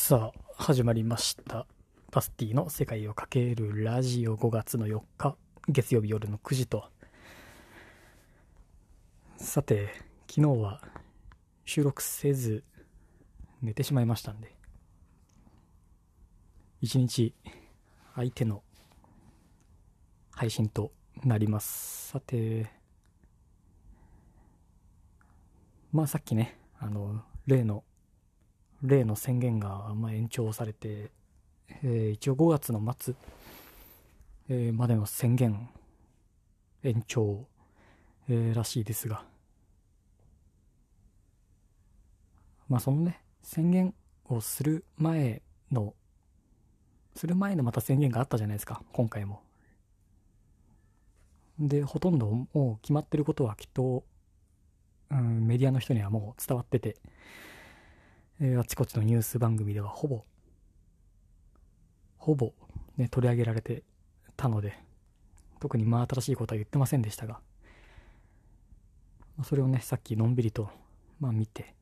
さあ、始まりました。パスティの世界をかけるラジオ5月の4日、月曜日夜の9時と。さて、昨日は収録せず寝てしまいましたんで、一日相手の配信となります。さて、まあさっきね、あの、例の例の宣言がま延長されて、えー一応5月の末、えーまでの宣言延長、えーらしいですが、まあそのね、宣言をする前の、する前のまた宣言があったじゃないですか、今回も。で、ほとんどもう決まってることはきっと、うん、メディアの人にはもう伝わってて、えーあちこちのニュース番組ではほぼ、ほぼ、ね、取り上げられてたので、特にまあ新しいことは言ってませんでしたが、それをね、さっきのんびりと、まあ見て、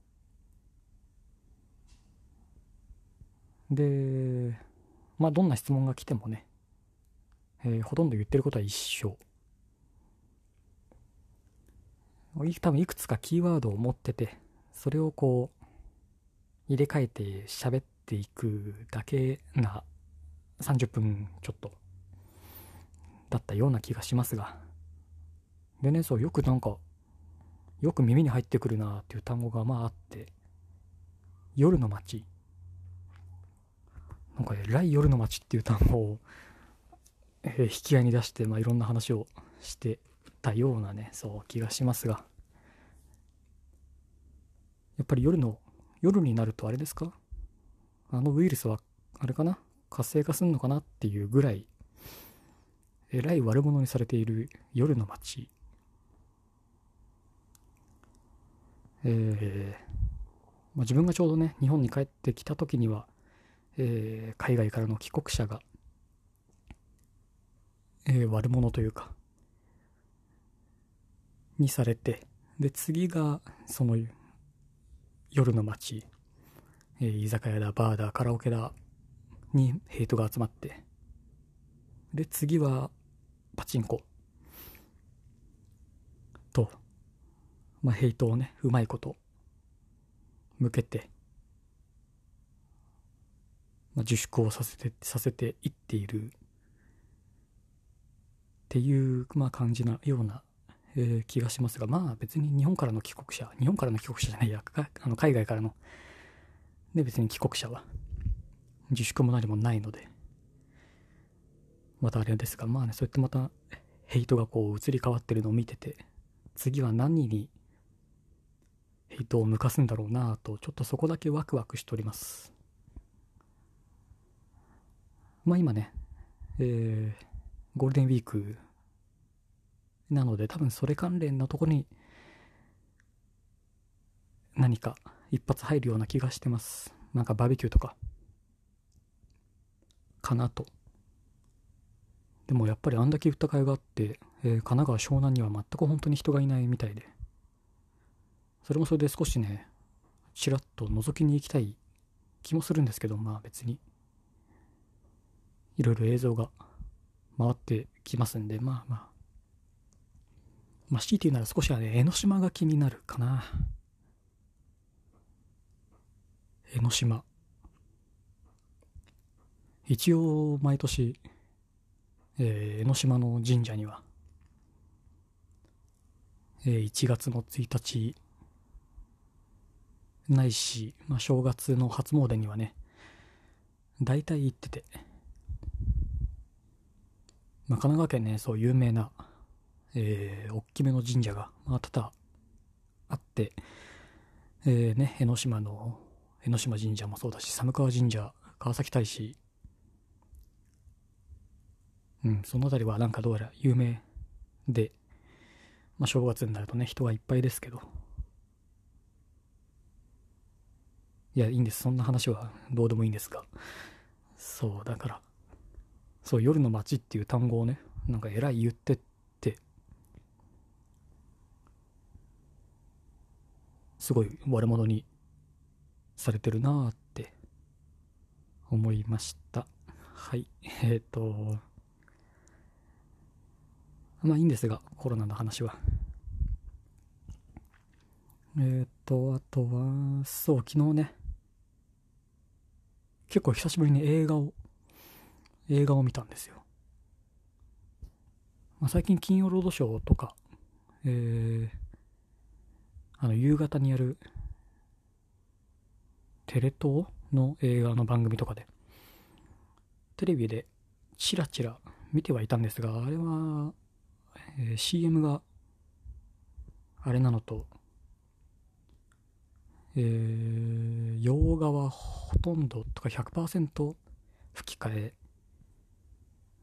で、まあどんな質問が来てもね、えーほとんど言ってることは一緒。多分いくつかキーワードを持ってて、それをこう、入れ替えて喋っていくだけな30分ちょっとだったような気がしますが。でね、そう、よくなんか、よく耳に入ってくるなっていう単語がまああって、夜の街。なんか、えらい夜の街っていう単語を、えー引き合いに出して、まあいろんな話をしてたようなね、そう気がしますが。やっぱり夜の夜になるとあれですか？あのウイルスはあれかな？活性化すんのかなっていうぐらいえらい悪者にされている夜の街。えーまあ、自分がちょうどね日本に帰ってきた時には、えー海外からの帰国者が、えー悪者というかにされてで次がその夜の街、えー居酒屋だ、バーだ、カラオケだ、にヘイトが集まって、で、次はパチンコ。と、まあ、ヘイトをね、うまいこと、向けて、まあ、自粛をさせて、させていっている、っていう、まあ、感じなようなえー気がしますが、まあ別に日本からの帰国者、日本からの帰国者じゃないや、あの海外からの、ね、別に帰国者は自粛も何もないので、またあれですが、まあね、そうやってまたヘイトがこう移り変わってるのを見てて、次は何にヘイトを向かすんだろうなと、ちょっとそこだけワクワクしております。まあ今ね、えーゴールデンウィークなので多分それ関連のとこに何か一発入るような気がしてます。なんかバーベキューとかかなと。でもやっぱりあんだけ歌会があって、えー神奈川湘南には全く本当に人がいないみたいでそれもそれで少しねちらっと覗きに行きたい気もするんですけどまあ別にいろいろ映像が回ってきますんでまあまあまあ、強いて言うなら少しはね、江ノ島が気になるかな。江ノ島。一応、毎年、えー江ノ島の神社には、えー1月の1日、ないし、まあ、正月の初詣にはね、大体行ってて、まあ、神奈川県ね、そう有名な、えー、大きめの神社が、まあ、多々あって、えーね、江ノ島の、江ノ島神社もそうだし、寒川神社、川崎大師、うん、その辺りはなんかどうやら有名で、まあ、正月になるとね、人がいっぱいですけど、いや、いいんです。そんな話はどうでもいいんですが、そう、だから、そう、夜の街っていう単語をね、なんか偉い言ってって、すごい悪者にされてるなーって思いました。はい。えっ、と、まあいいんですが、コロナの話は。えっ、と、あとは、そう、昨日ね、結構久しぶりに映画を、映画を見たんですよ。まあ、最近金曜ロードショーとか、えー、あの、夕方にやる、テレ東の映画の番組とかで、テレビでチラチラ見てはいたんですが、あれは、えー CM があれなのと、えー洋画はほとんどとか100%吹き替え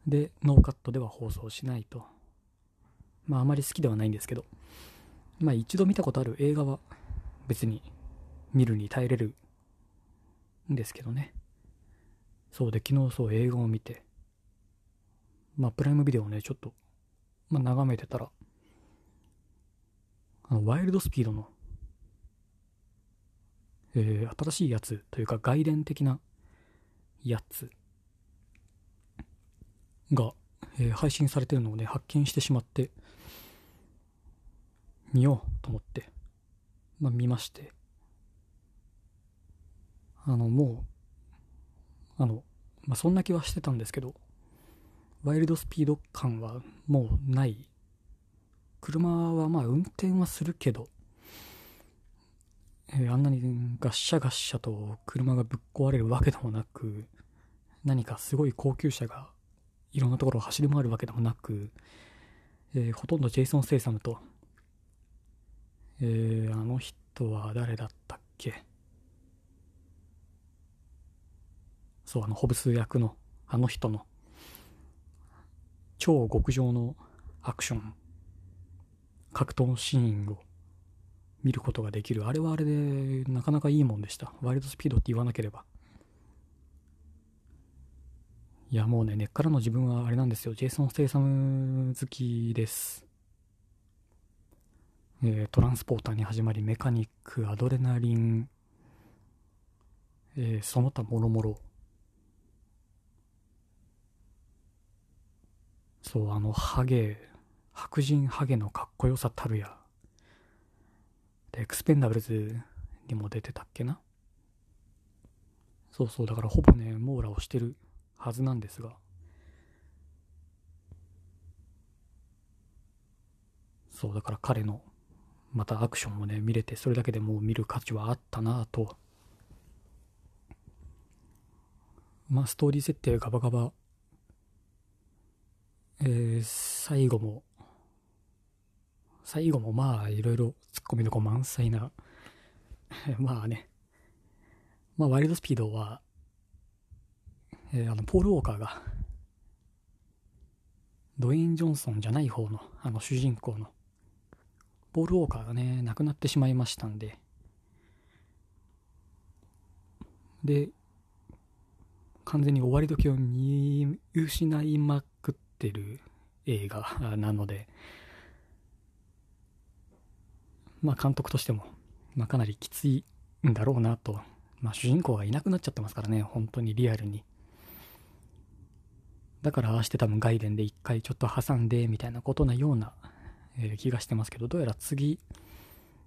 でノーカットでは放送しないと。まああまり好きではないんですけど。まあ一度見たことある映画は別に見るに耐えれるんですけどね。そうで昨日そう映画を見てまあプライムビデオをねちょっと、まあ、眺めてたらあのワイルドスピードのえー新しいやつというか外伝的なやつが、えー配信されてるのをね発見してしまって見ようと思ってまあ見まして。あのもうあの、まあ、そんな気はしてたんですけどワイルドスピード感はもうない。車はまあ運転はするけどえーあんなにガッシャガッシャと車がぶっ壊れるわけでもなく何かすごい高級車がいろんなところを走り回るわけでもなく、えーほとんどジェイソン・セイサムと、えーあの人は誰だったっけ？そうあのホブス役のあの人の超極上のアクション格闘シーンを見ることができる。あれはあれで、なかなかいいもんでした。ワイルドスピードって言わなければ。いや、もうね、根っからの自分はあれなんですよ。ジェイソン・ステイサム好きです。えートランスポーターに始まり、メカニック、アドレナリン、えーその他もろもろ。そう、あの、ハゲ、白人ハゲのかっこよさたるや。で、エクスペンダブルズにも出てたっけなそうそう、だからほぼね、網羅をしてるはずなんですが。そう、だから彼の、またアクションもね、見れて、それだけでもう見る価値はあったなと。まあ、ストーリー設定ガバガバ、えー、最後も、最後もまあいろいろツッコミどこ満載な。まあね。まあワイルドスピードは、えーあのポール・ウォーカーがドウェイン・ジョンソンじゃない方のあの主人公のポール・ウォーカーがね亡くなってしまいましたんでで完全に終わり時を見失いまくってる映画 なのでまあ監督としても、まあかなりきついんだろうなと。まあ主人公がいなくなっちゃってますからね、本当にリアルに。だからああして多分外伝で一回ちょっと挟んでみたいなことなような、え気がしてますけど、どうやら次、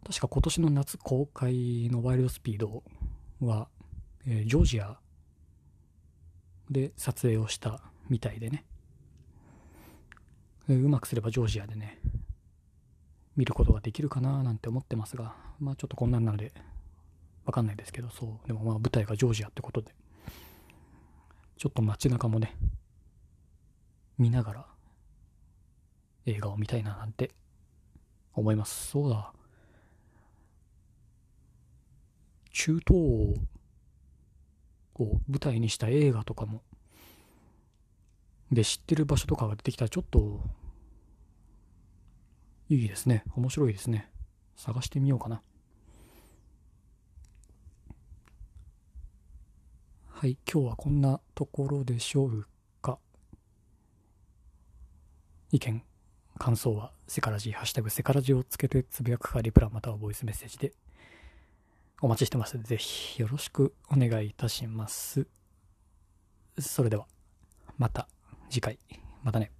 確か今年の夏公開のワイルドスピードは、えジョージアで撮影をしたみたいでね。えうまくすればジョージアでね、見ることができるかななんて思ってますが、まあちょっとこんなんなので、わかんないですけど、そう。でもまあ舞台がジョージアってことで、ちょっと街中もね、見ながら映画を見たいななんて思います。そうだ。中東を舞台にした映画とかも、で知ってる場所とかが出てきたらちょっといいですね。面白いですね。探してみようかな。はい、今日はこんなところでしょうか。意見、感想は、セカラジー、ハッシュタグセカラジをつけてつぶやくかリプラまたはボイスメッセージでお待ちしてますので。ぜひよろしくお願いいたします。それでは、また次回、またね。